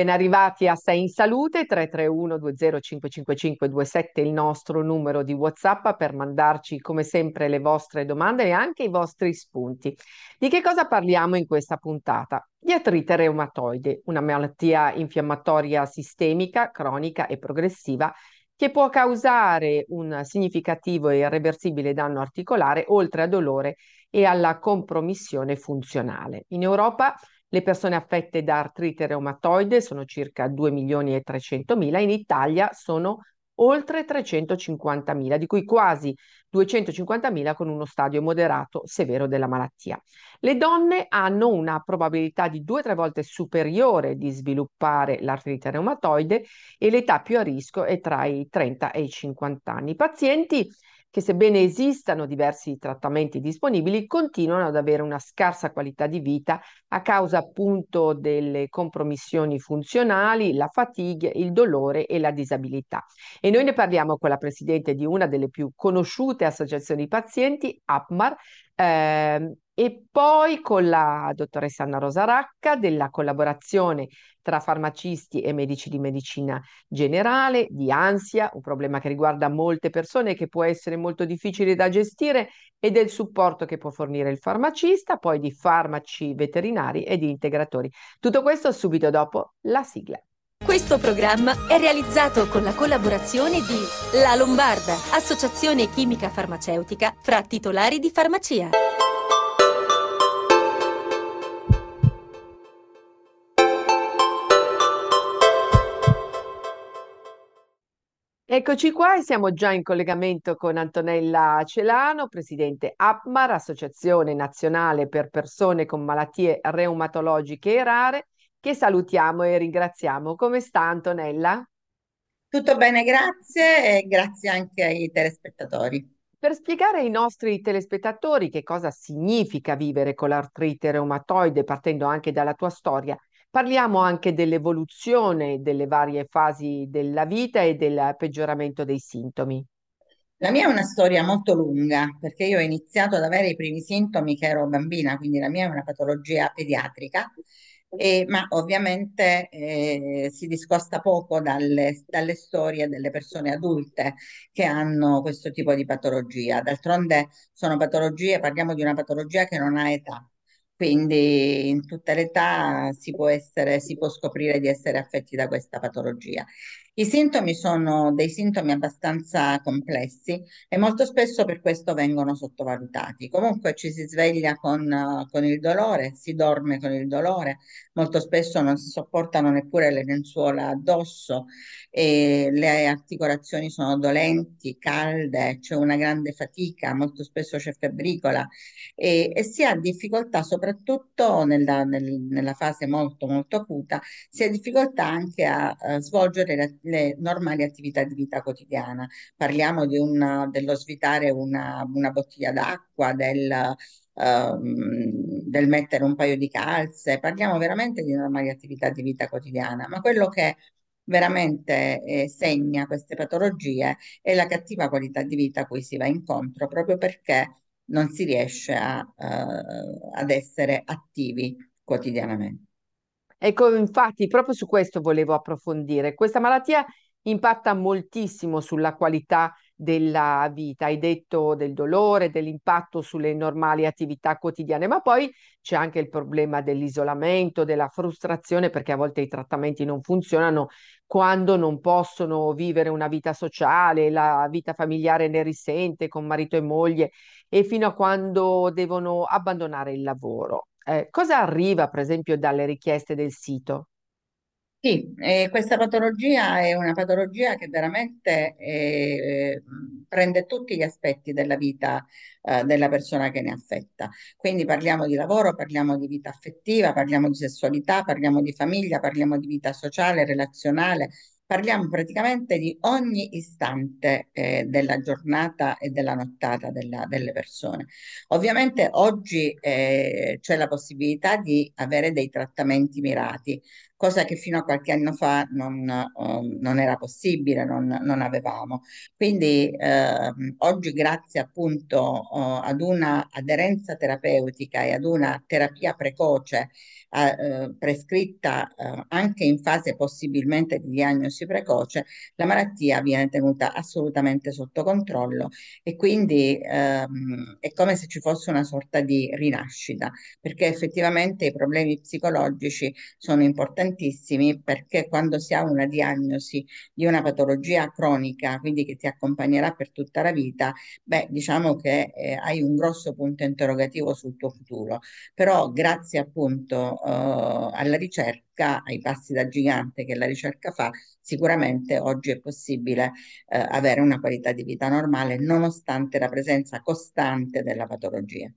Ben arrivati a Sei in Salute, 331 20 27 è il nostro numero di WhatsApp per mandarci come sempre le vostre domande e anche i vostri spunti. Di che cosa parliamo in questa puntata? Di artrite reumatoide, una malattia infiammatoria sistemica, cronica e progressiva che può causare un significativo e irreversibile danno articolare oltre a dolore e alla compromissione funzionale. In Europa le persone affette da artrite reumatoide sono circa 2 milioni e 300 mila, in Italia sono oltre 350 mila, di cui quasi 250 mila con uno stadio moderato severo della malattia. Le donne hanno una probabilità di due o tre volte superiore di sviluppare l'artrite reumatoide e l'età più a rischio è tra i 30 e i 50 anni. I pazienti che sebbene esistano diversi trattamenti disponibili, continuano ad avere una scarsa qualità di vita a causa appunto delle compromissioni funzionali, la fatica, il dolore e la disabilità. E noi ne parliamo con la presidente di una delle più conosciute associazioni pazienti, APMAR, eh, e poi con la dottoressa Anna Rosa Racca della collaborazione tra farmacisti e medici di medicina generale, di ansia, un problema che riguarda molte persone e che può essere molto difficile da gestire, e del supporto che può fornire il farmacista, poi di farmaci veterinari e di integratori. Tutto questo subito dopo la sigla. Questo programma è realizzato con la collaborazione di La Lombarda, associazione chimica farmaceutica fra titolari di farmacia. Eccoci qua e siamo già in collegamento con Antonella Celano, presidente APMAR, Associazione Nazionale per Persone con Malattie Reumatologiche Rare, che salutiamo e ringraziamo. Come sta Antonella? Tutto bene, grazie e grazie anche ai telespettatori. Per spiegare ai nostri telespettatori che cosa significa vivere con l'artrite reumatoide, partendo anche dalla tua storia, Parliamo anche dell'evoluzione delle varie fasi della vita e del peggioramento dei sintomi. La mia è una storia molto lunga perché io ho iniziato ad avere i primi sintomi che ero bambina, quindi la mia è una patologia pediatrica, e, ma ovviamente eh, si discosta poco dalle, dalle, storie delle persone adulte che hanno questo tipo di patologia. D'altronde sono patologie, parliamo di una patologia che non ha età, quindi in tutte le età si può, essere, si può scoprire di essere affetti da questa patologia. I sintomi sono dei sintomi abbastanza complessi e molto spesso per questo vengono sottovalutati. Comunque ci si sveglia con, con il dolore, si dorme con il dolore, molto spesso non si sopportano neppure le lenzuola addosso, le articolazioni sono dolenti, calde, c'è una grande fatica, molto spesso c'è febbricola e, e, si ha difficoltà soprattutto nella, nel, nella, fase molto molto acuta, si ha difficoltà anche a, a svolgere le, le, normali attività di vita quotidiana. Parliamo una, dello svitare una, una bottiglia d'acqua, del Ehm, del mettere un paio di calze, parliamo veramente di normali attività di vita quotidiana, ma quello che veramente eh, segna queste patologie è la cattiva qualità di vita a cui si va incontro, proprio perché non si riesce a, uh, ad essere attivi quotidianamente. Ecco, infatti, proprio su questo volevo approfondire. Questa malattia impatta moltissimo sulla qualità della vita. Hai detto del dolore, dell'impatto sulle normali attività quotidiane, ma poi c'è anche il problema dell'isolamento, della frustrazione, perché a volte i trattamenti non funzionano quando non possono vivere una vita sociale, la vita familiare ne risente con marito e moglie e fino a quando devono abbandonare il lavoro. Eh, cosa arriva, per esempio, dalle richieste del sito? Sì, eh, questa patologia è una patologia che veramente eh, prende tutti gli aspetti della vita eh, della persona che ne affetta. Quindi parliamo di lavoro, parliamo di vita affettiva, parliamo di sessualità, parliamo di famiglia, parliamo di vita sociale, relazionale, parliamo praticamente di ogni istante eh, della giornata e della nottata della, delle persone. Ovviamente oggi eh, c'è la possibilità di avere dei trattamenti mirati, cosa che fino a qualche anno fa non, uh, non era possibile, non, non avevamo. Quindi uh, oggi grazie appunto uh, ad una aderenza terapeutica e ad una terapia precoce eh, prescritta eh, anche in fase possibilmente di diagnosi precoce, la malattia viene tenuta assolutamente sotto controllo e quindi ehm, è come se ci fosse una sorta di rinascita, perché effettivamente i problemi psicologici sono importantissimi perché quando si ha una diagnosi di una patologia cronica, quindi che ti accompagnerà per tutta la vita, beh, diciamo che eh, hai un grosso punto interrogativo sul tuo futuro. Però grazie appunto uh, alla ricerca, ai passi da gigante che la ricerca fa, sicuramente oggi è possibile uh, avere una qualità di vita normale nonostante la presenza costante della patologia.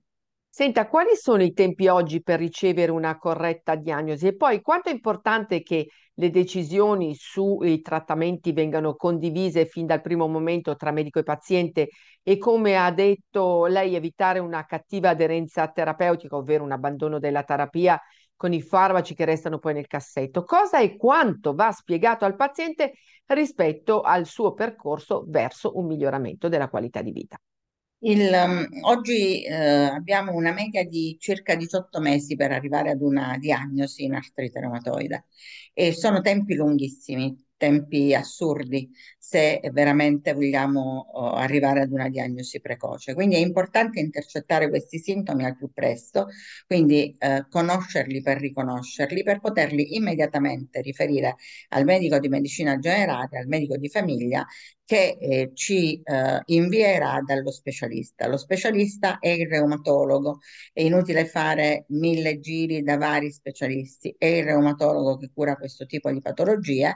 Senta, quali sono i tempi oggi per ricevere una corretta diagnosi? E poi quanto è importante che le decisioni sui trattamenti vengano condivise fin dal primo momento tra medico e paziente e come ha detto lei, evitare una cattiva aderenza terapeutica, ovvero un abbandono della terapia con i farmaci che restano poi nel cassetto. Cosa e quanto va spiegato al paziente rispetto al suo percorso verso un miglioramento della qualità di vita? Il, um, oggi eh, abbiamo una media di circa 18 mesi per arrivare ad una diagnosi in artrite reumatoide e sono tempi lunghissimi tempi assurdi se veramente vogliamo oh, arrivare ad una diagnosi precoce. Quindi è importante intercettare questi sintomi al più presto, quindi eh, conoscerli per riconoscerli, per poterli immediatamente riferire al medico di medicina generale, al medico di famiglia che eh, ci eh, invierà dallo specialista. Lo specialista è il reumatologo, è inutile fare mille giri da vari specialisti, è il reumatologo che cura questo tipo di patologie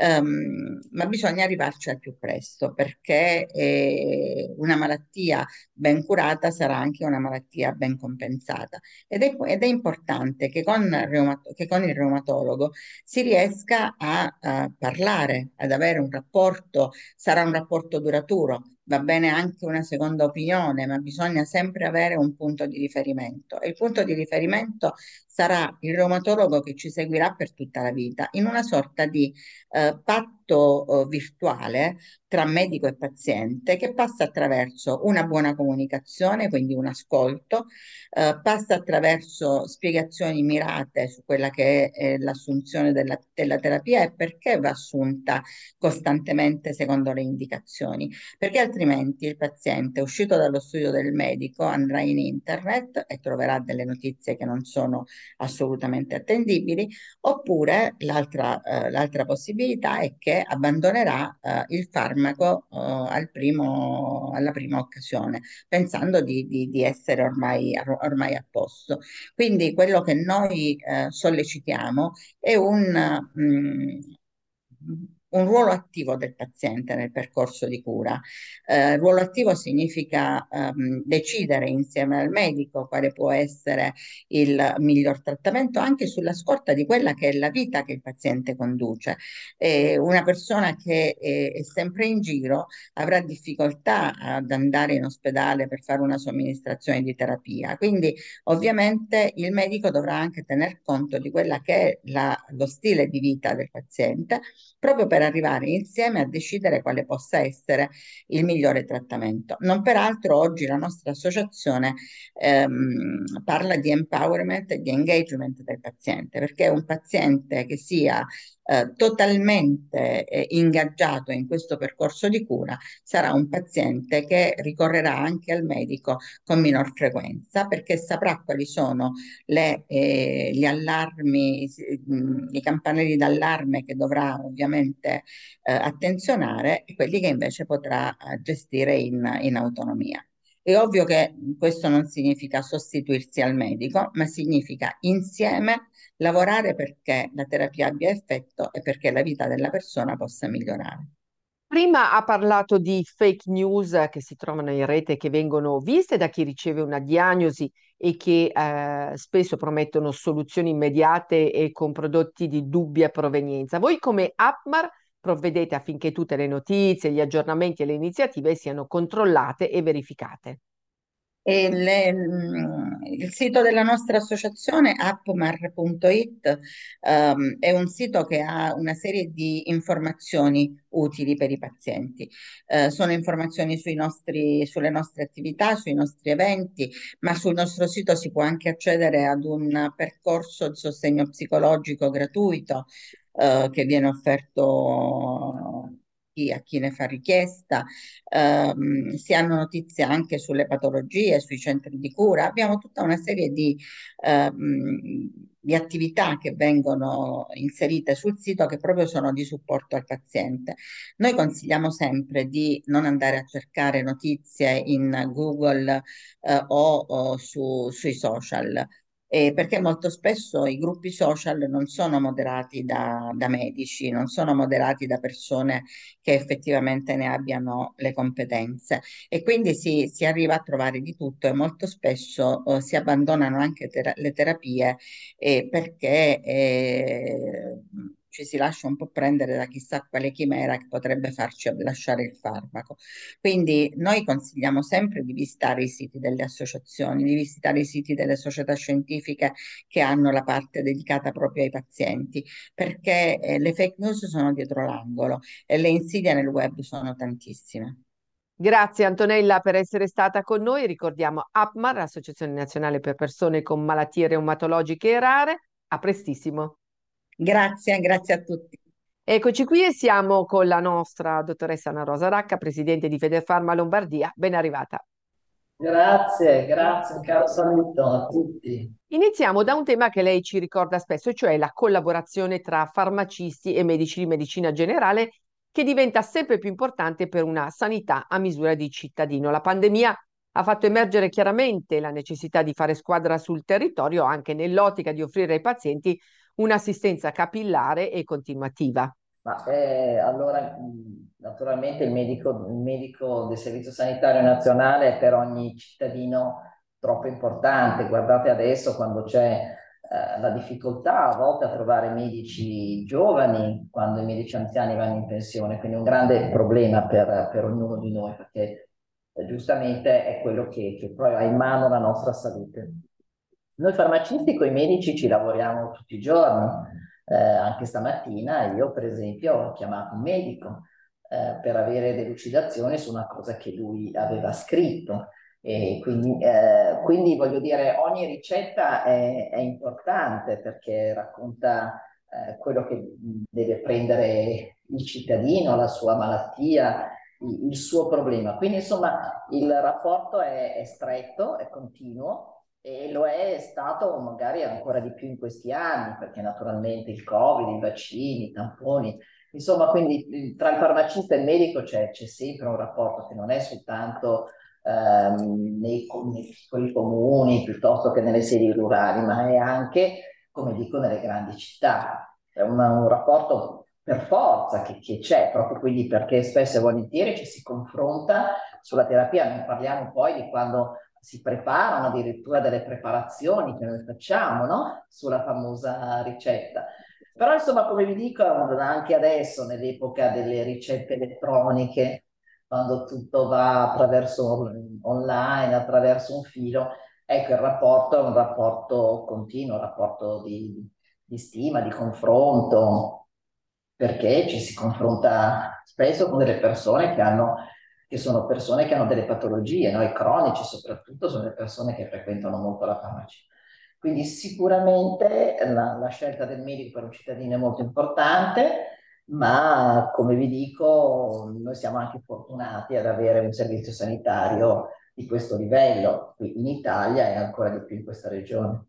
Um, ma bisogna arrivarci al più presto perché eh, una malattia ben curata sarà anche una malattia ben compensata. Ed è, ed è importante che con, che con, il reumatologo si riesca a, a parlare, ad avere un rapporto, sarà un rapporto duraturo, va bene anche una seconda opinione, ma bisogna sempre avere un punto di riferimento. E il punto di riferimento sarà il reumatologo che ci seguirà per tutta la vita, in una sorta di eh, patto eh, virtuale tra medico e paziente che passa attraverso una buona comunicazione, quindi un ascolto, eh, passa attraverso spiegazioni mirate su quella che è, è l'assunzione della, della, terapia e perché va assunta costantemente secondo le indicazioni, perché altrimenti il paziente uscito dallo studio del medico andrà in internet e troverà delle notizie che non sono assolutamente attendibili, oppure l'altra, eh, l'altra possibilità è che abbandonerà eh, il farmaco uh, al primo, alla prima occasione, pensando di, di, di essere ormai, ormai, a posto. Quindi quello che noi uh, sollecitiamo è un... Um, un ruolo attivo del paziente nel percorso di cura. Eh, ruolo attivo significa ehm, decidere insieme al medico quale può essere il miglior trattamento anche sulla scorta di quella che è la vita che il paziente conduce. Eh, una persona che è, è sempre in giro avrà difficoltà ad andare in ospedale per fare una somministrazione di terapia. Quindi ovviamente il medico dovrà anche tener conto di quella che è la, lo stile di vita del paziente proprio per arrivare insieme a decidere quale possa essere il migliore trattamento. Non peraltro oggi la nostra associazione ehm, parla di empowerment e di engagement del paziente, perché un paziente che sia eh, totalmente eh, ingaggiato in questo percorso di cura sarà un paziente che ricorrerà anche al medico con minor frequenza perché saprà quali sono le, eh, gli allarmi, i campanelli d'allarme che dovrà ovviamente eh, attenzionare e quelli che invece potrà eh, gestire in, in autonomia. È ovvio che questo non significa sostituirsi al medico, ma significa insieme lavorare perché la terapia abbia effetto e perché la vita della persona possa migliorare. Prima ha parlato di fake news che si trovano in rete e che vengono viste da chi riceve una diagnosi e che eh, spesso promettono soluzioni immediate e con prodotti di dubbia provenienza. Voi come AppMar provvedete affinché tutte le notizie, gli aggiornamenti e le iniziative siano controllate e verificate. E le- il sito della nostra associazione, appmar.it, ehm, è un sito che ha una serie di informazioni utili per i pazienti. Eh, sono informazioni nostri, sulle nostre attività, sui nostri eventi, ma sul nostro sito si può anche accedere ad un percorso di sostegno psicologico gratuito eh, che viene offerto chi, a chi ne fa richiesta, ehm, si hanno notizie anche sulle patologie, sui centri di cura, abbiamo tutta una serie di, ehm, di attività che vengono inserite sul sito che proprio sono di supporto al paziente. Noi consigliamo sempre di non andare a cercare notizie in Google eh, o, o su, sui social eh, perché molto spesso i gruppi social non sono moderati da, da, medici, non sono moderati da persone che effettivamente ne abbiano le competenze. E quindi si, si arriva a trovare di tutto e molto spesso eh, si abbandonano anche ter le terapie eh, perché ci si lascia un po' prendere da chissà quale chimera che potrebbe farci lasciare il farmaco. Quindi noi consigliamo sempre di visitare i siti delle associazioni, di visitare i siti delle società scientifiche che hanno la parte dedicata proprio ai pazienti, perché eh, le fake news sono dietro l'angolo e le insidie nel web sono tantissime. Grazie Antonella per essere stata con noi. Ricordiamo APMAR, Associazione Nazionale per Persone con Malattie Reumatologiche Rare. A prestissimo. Grazie, grazie a tutti. Eccoci qui e siamo con la nostra dottoressa Anna Rosa Racca, presidente di Federfarma Lombardia. Ben arrivata. Grazie, grazie, un caro saluto a tutti. Iniziamo da un tema che lei ci ricorda spesso, cioè la collaborazione tra farmacisti e medici di medicina generale, che diventa sempre più importante per una sanità a misura di cittadino. La pandemia ha fatto emergere chiaramente la necessità di fare squadra sul territorio anche nell'ottica di offrire ai pazienti un'assistenza capillare e continuativa. Ma, eh, allora, naturalmente il medico, il medico del Servizio Sanitario Nazionale è per ogni cittadino troppo importante. Guardate adesso quando c'è eh, la difficoltà a volte a trovare medici giovani quando i medici anziani vanno in pensione, quindi un grande problema per, per ognuno di noi perché eh, giustamente è quello che, che poi ha in mano la nostra salute. Noi farmacisti con i medici ci lavoriamo tutti i giorni, eh, anche stamattina io per esempio ho chiamato un medico eh, per avere delucidazioni su una cosa che lui aveva scritto. E quindi, eh, quindi voglio dire, ogni ricetta è, è importante perché racconta eh, quello che deve prendere il cittadino, la sua malattia, il, il suo problema. Quindi insomma il rapporto è, è stretto, è continuo e lo è stato magari ancora di più in questi anni, perché naturalmente il Covid, i vaccini, i tamponi, insomma, quindi tra il farmacista e il medico c'è, c'è sempre un rapporto che non è soltanto ehm, nei, nei, piccoli comuni piuttosto che nelle sedi rurali, ma è anche, come dico, nelle grandi città. È una, un rapporto per forza che, che, c'è, proprio quindi perché spesso e volentieri ci si confronta sulla terapia, non parliamo poi di quando si preparano addirittura delle preparazioni che noi facciamo, no? Sulla famosa ricetta. Però insomma, come vi dico, anche adesso, nell'epoca delle ricette elettroniche, quando tutto va attraverso online, attraverso un filo, ecco, il rapporto è un rapporto continuo, un rapporto di, di stima, di confronto, perché ci si confronta spesso con delle persone che hanno che sono persone che hanno delle patologie, noi cronici soprattutto, sono le persone che frequentano molto la farmacia. Quindi sicuramente la, la, scelta del medico per un cittadino è molto importante, ma come vi dico, noi siamo anche fortunati ad avere un servizio sanitario di questo livello qui in Italia e ancora di più in questa regione.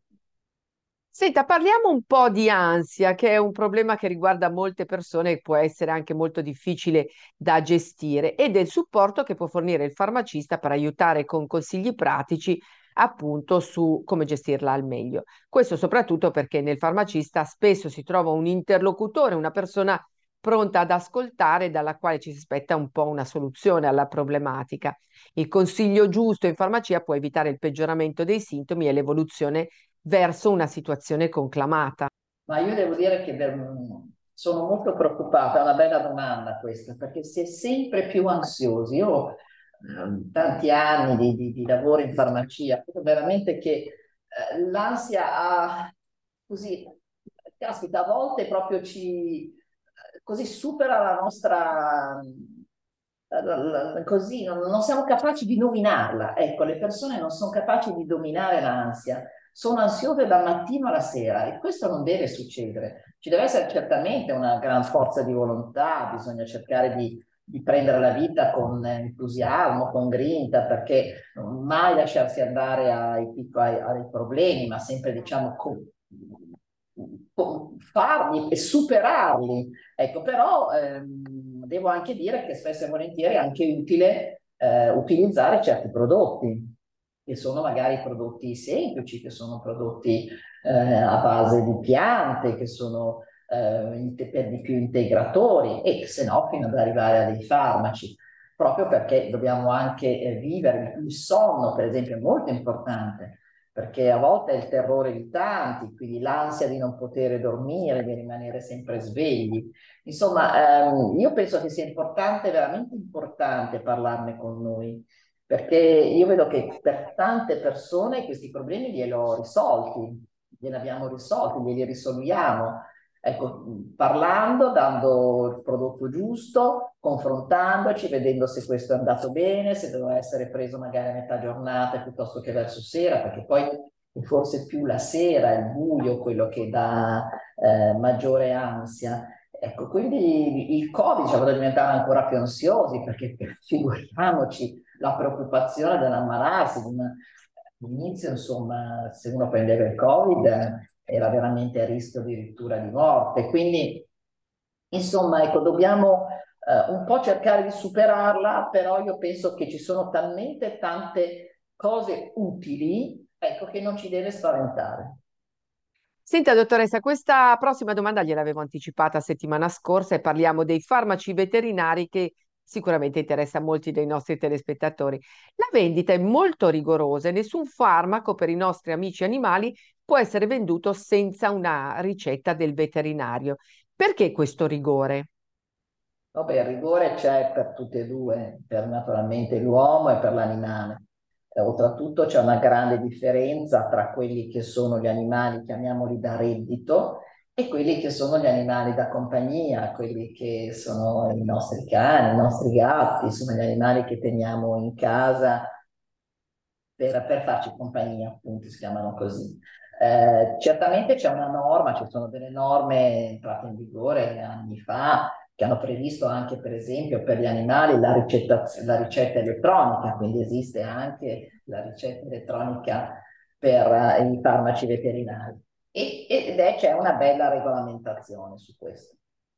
Senta, parliamo un po' di ansia, che è un problema che riguarda molte persone e può essere anche molto difficile da gestire, e del supporto che può fornire il farmacista per aiutare con consigli pratici appunto su come gestirla al meglio. Questo soprattutto perché nel farmacista spesso si trova un interlocutore, una persona pronta ad ascoltare dalla quale ci si aspetta un po' una soluzione alla problematica. Il consiglio giusto in farmacia può evitare il peggioramento dei sintomi e l'evoluzione verso una situazione conclamata? Ma io devo dire che sono molto preoccupata, è una bella domanda questa, perché si è sempre più ansiosi. Io ehm, tanti anni di, di, di, lavoro in farmacia, veramente che eh, l'ansia ha così, caspita, a volte proprio ci così supera la nostra così non, non, siamo capaci di nominarla. Ecco, le persone non sono capaci di dominare l'ansia, sono ansiose dal mattino alla sera e questo non deve succedere. Ci deve essere certamente una gran forza di volontà, bisogna cercare di, di prendere la vita con entusiasmo, con grinta, perché mai lasciarsi andare ai, ai, ai problemi, ma sempre diciamo con, farli e superarli. Ecco, però ehm, devo anche dire che spesso e volentieri è anche utile eh, utilizzare certi prodotti, che sono magari prodotti semplici, che sono prodotti eh, a base di piante, che sono eh, per di più integratori e se no fino ad arrivare a dei farmaci proprio perché dobbiamo anche eh, vivere il sonno, per esempio, è molto importante perché a volte è il terrore di tanti, quindi l'ansia di non poter dormire, di rimanere sempre svegli. Insomma, ehm, io penso che sia importante, veramente importante parlarne con noi, perché io vedo che per tante persone questi problemi li ho risolti, glieli abbiamo risolti, glieli risolviamo. Ecco, parlando, dando il prodotto giusto, confrontandoci, vedendo se questo è andato bene, se doveva essere preso magari a metà giornata piuttosto che verso sera, perché poi forse più la sera, il buio, quello che dà eh, maggiore ansia. Ecco, quindi il Covid ci ha fatto diventare ancora più ansiosi, perché figuriamoci la preoccupazione dell'ammalarsi, all'inizio, insomma, se uno prendeva il Covid era veramente a rischio addirittura di morte. Quindi, insomma, ecco, dobbiamo eh, un po' cercare di superarla, però io penso che ci sono talmente tante cose utili, ecco, che non ci deve spaventare. Senta, dottoressa, questa prossima domanda gliel'avevo anticipata settimana scorsa e parliamo dei farmaci veterinari che sicuramente interessa molti dei nostri telespettatori. La vendita è molto rigorosa e nessun farmaco per i nostri amici animali può essere venduto senza una ricetta del veterinario. Perché questo rigore? Vabbè, il rigore c'è per tutte e due, per naturalmente l'uomo e per l'animale. Eh, oltretutto c'è una grande differenza tra quelli che sono gli animali, chiamiamoli da reddito, e quelli che sono gli animali da compagnia, quelli che sono i nostri cani, i nostri gatti, sono gli animali che teniamo in casa per, per farci compagnia, appunto, si chiamano così. Eh, certamente c'è una norma, ci sono delle norme entrate in vigore anni fa che hanno previsto anche, per esempio, per gli animali la, la ricetta elettronica, quindi esiste anche la ricetta elettronica per uh, i farmaci veterinari e, ed è, c'è una bella regolamentazione su questo.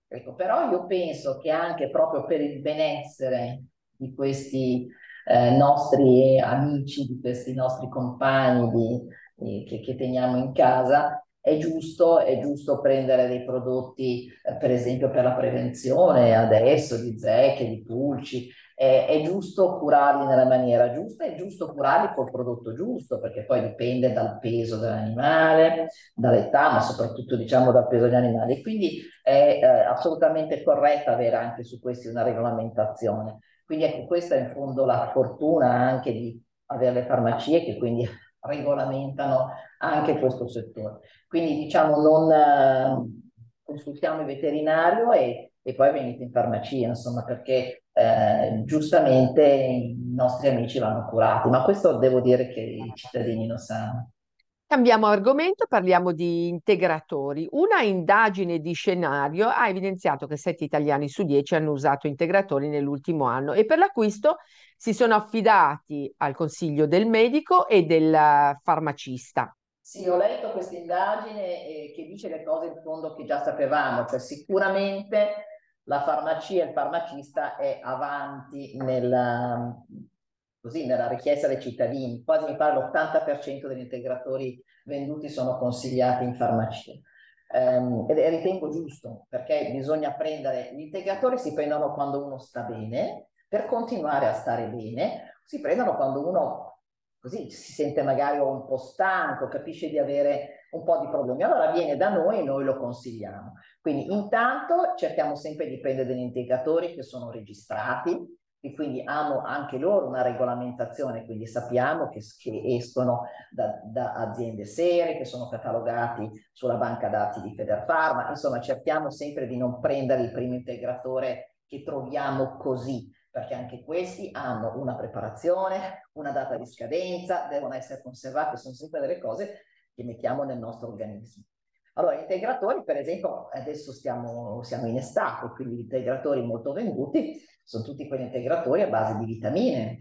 Ecco, però io penso che anche proprio per il benessere di questi eh, nostri amici, di questi nostri compagni di, di, che, che, teniamo in casa, è giusto, è giusto prendere dei prodotti, eh, per esempio per la prevenzione adesso di zecche, di pulci, è, giusto curarli nella maniera giusta, è giusto curarli col prodotto giusto, perché poi dipende dal peso dell'animale, dall'età, ma soprattutto diciamo dal peso degli animali. Quindi è eh, assolutamente corretta avere anche su questi una regolamentazione. Quindi ecco, questa è in fondo la fortuna anche di avere le farmacie che quindi regolamentano anche questo settore. Quindi diciamo non eh, consultiamo il veterinario e, e poi venite in farmacia, insomma, perché eh, giustamente i nostri amici vanno curati, ma questo devo dire che i cittadini lo sanno. Cambiamo argomento, parliamo di integratori. Una indagine di scenario ha evidenziato che 7 italiani su 10 hanno usato integratori nell'ultimo anno e per l'acquisto si sono affidati al consiglio del medico e del farmacista. Sì, ho letto questa indagine eh, che dice le cose in fondo che già sapevamo, cioè sicuramente la farmacia, il farmacista è avanti nella, così, nella richiesta dei cittadini. Quasi mi pare l'80% degli integratori venduti sono consigliati in farmacia. Um, e ritengo giusto perché bisogna prendere gli integratori si prendono quando uno sta bene per continuare a stare bene, si prendono quando uno così si sente magari un po' stanco, capisce di avere un po' di problemi, allora viene da noi e noi lo consigliamo. Quindi intanto cerchiamo sempre di prendere degli integratori che sono registrati, e quindi hanno anche loro una regolamentazione, quindi sappiamo che, che escono da, da, aziende serie, che sono catalogati sulla banca dati di Federfarma, insomma cerchiamo sempre di non prendere il primo integratore che troviamo così, perché anche questi hanno una preparazione, una data di scadenza, devono essere conservati, sono sempre delle cose che mettiamo nel nostro organismo. Allora, integratori, per esempio, adesso stiamo, siamo in estate, quindi gli integratori molto venduti sono tutti quegli integratori a base di vitamine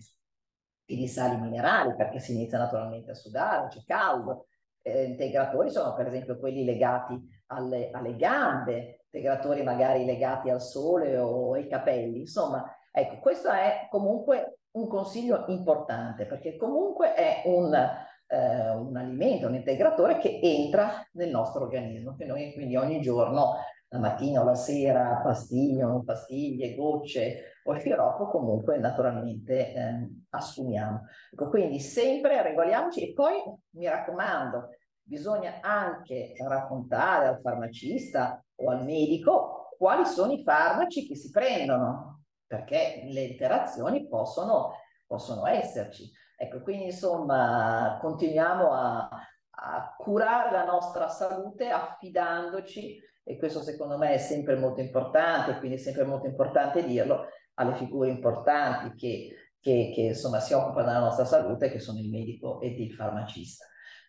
e di sali minerali, perché si inizia naturalmente a sudare, c'è caldo. Eh, integratori sono per esempio quelli legati alle, alle gambe, integratori magari legati al sole o ai capelli. Insomma, ecco, questo è comunque un consiglio importante, perché comunque è un, eh, un alimento, un integratore che entra nel nostro organismo, che noi quindi ogni giorno la mattina o la sera, pastiglie, non pastiglie, gocce o il sciroppo, comunque naturalmente eh, assumiamo. Ecco, quindi sempre regoliamoci e poi mi raccomando, bisogna anche raccontare al farmacista o al medico quali sono i farmaci che si prendono, perché le interazioni possono, possono esserci. Ecco, quindi insomma continuiamo a, a curare la nostra salute affidandoci e questo secondo me è sempre molto importante, quindi è sempre molto importante dirlo alle figure importanti che, che, che insomma si occupano della nostra salute, che sono il medico ed il farmacista.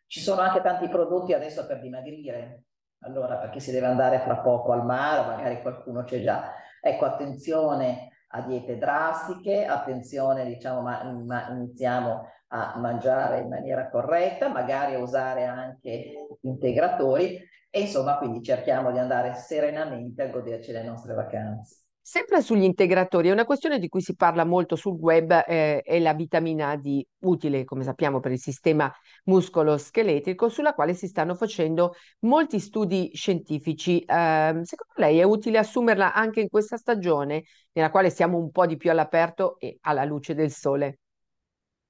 Ci sono anche tanti prodotti adesso per dimagrire, allora perché si deve andare fra poco al mare, magari qualcuno c'è già. Ecco, attenzione a diete drastiche, attenzione, diciamo, ma, ma iniziamo a mangiare in maniera corretta, magari a usare anche integratori e insomma, quindi cerchiamo di andare serenamente a goderci le nostre vacanze. Sempre sugli integratori, è una questione di cui si parla molto sul web, eh, è la vitamina D, utile, come sappiamo, per il sistema muscolo-scheletrico, sulla quale si stanno facendo molti studi scientifici. Eh, secondo lei è utile assumerla anche in questa stagione, nella quale siamo un po' di più all'aperto e alla luce del sole?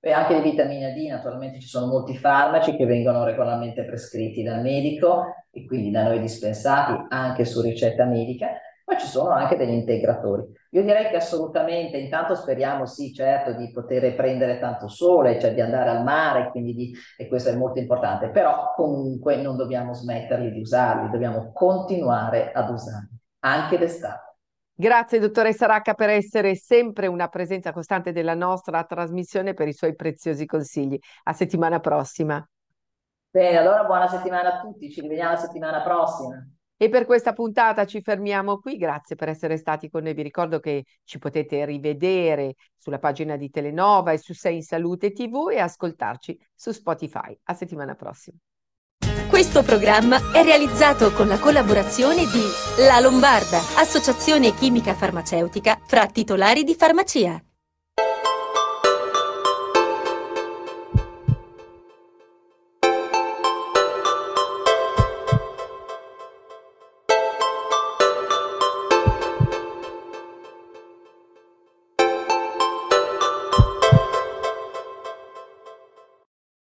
E anche di vitamina D, naturalmente ci sono molti farmaci che vengono regolarmente prescritti dal medico e quindi da noi dispensati anche su ricetta medica, ma ci sono anche degli integratori. Io direi che assolutamente, intanto speriamo sì, certo, di poter prendere tanto sole, cioè di andare al mare, quindi di, e questo è molto importante, però comunque non dobbiamo smetterli di usarli, dobbiamo continuare ad usarli, anche d'estate. Grazie dottoressa Racca per essere sempre una presenza costante della nostra trasmissione per i suoi preziosi consigli. A settimana prossima. Bene, allora buona settimana a tutti, ci rivediamo la settimana prossima. E per questa puntata ci fermiamo qui, grazie per essere stati con noi. Vi ricordo che ci potete rivedere sulla pagina di Telenova e su Sei in Salute TV e ascoltarci su Spotify. A settimana prossima. Questo programma è realizzato con la collaborazione di La Lombarda, associazione chimica farmaceutica fra titolari di farmacia.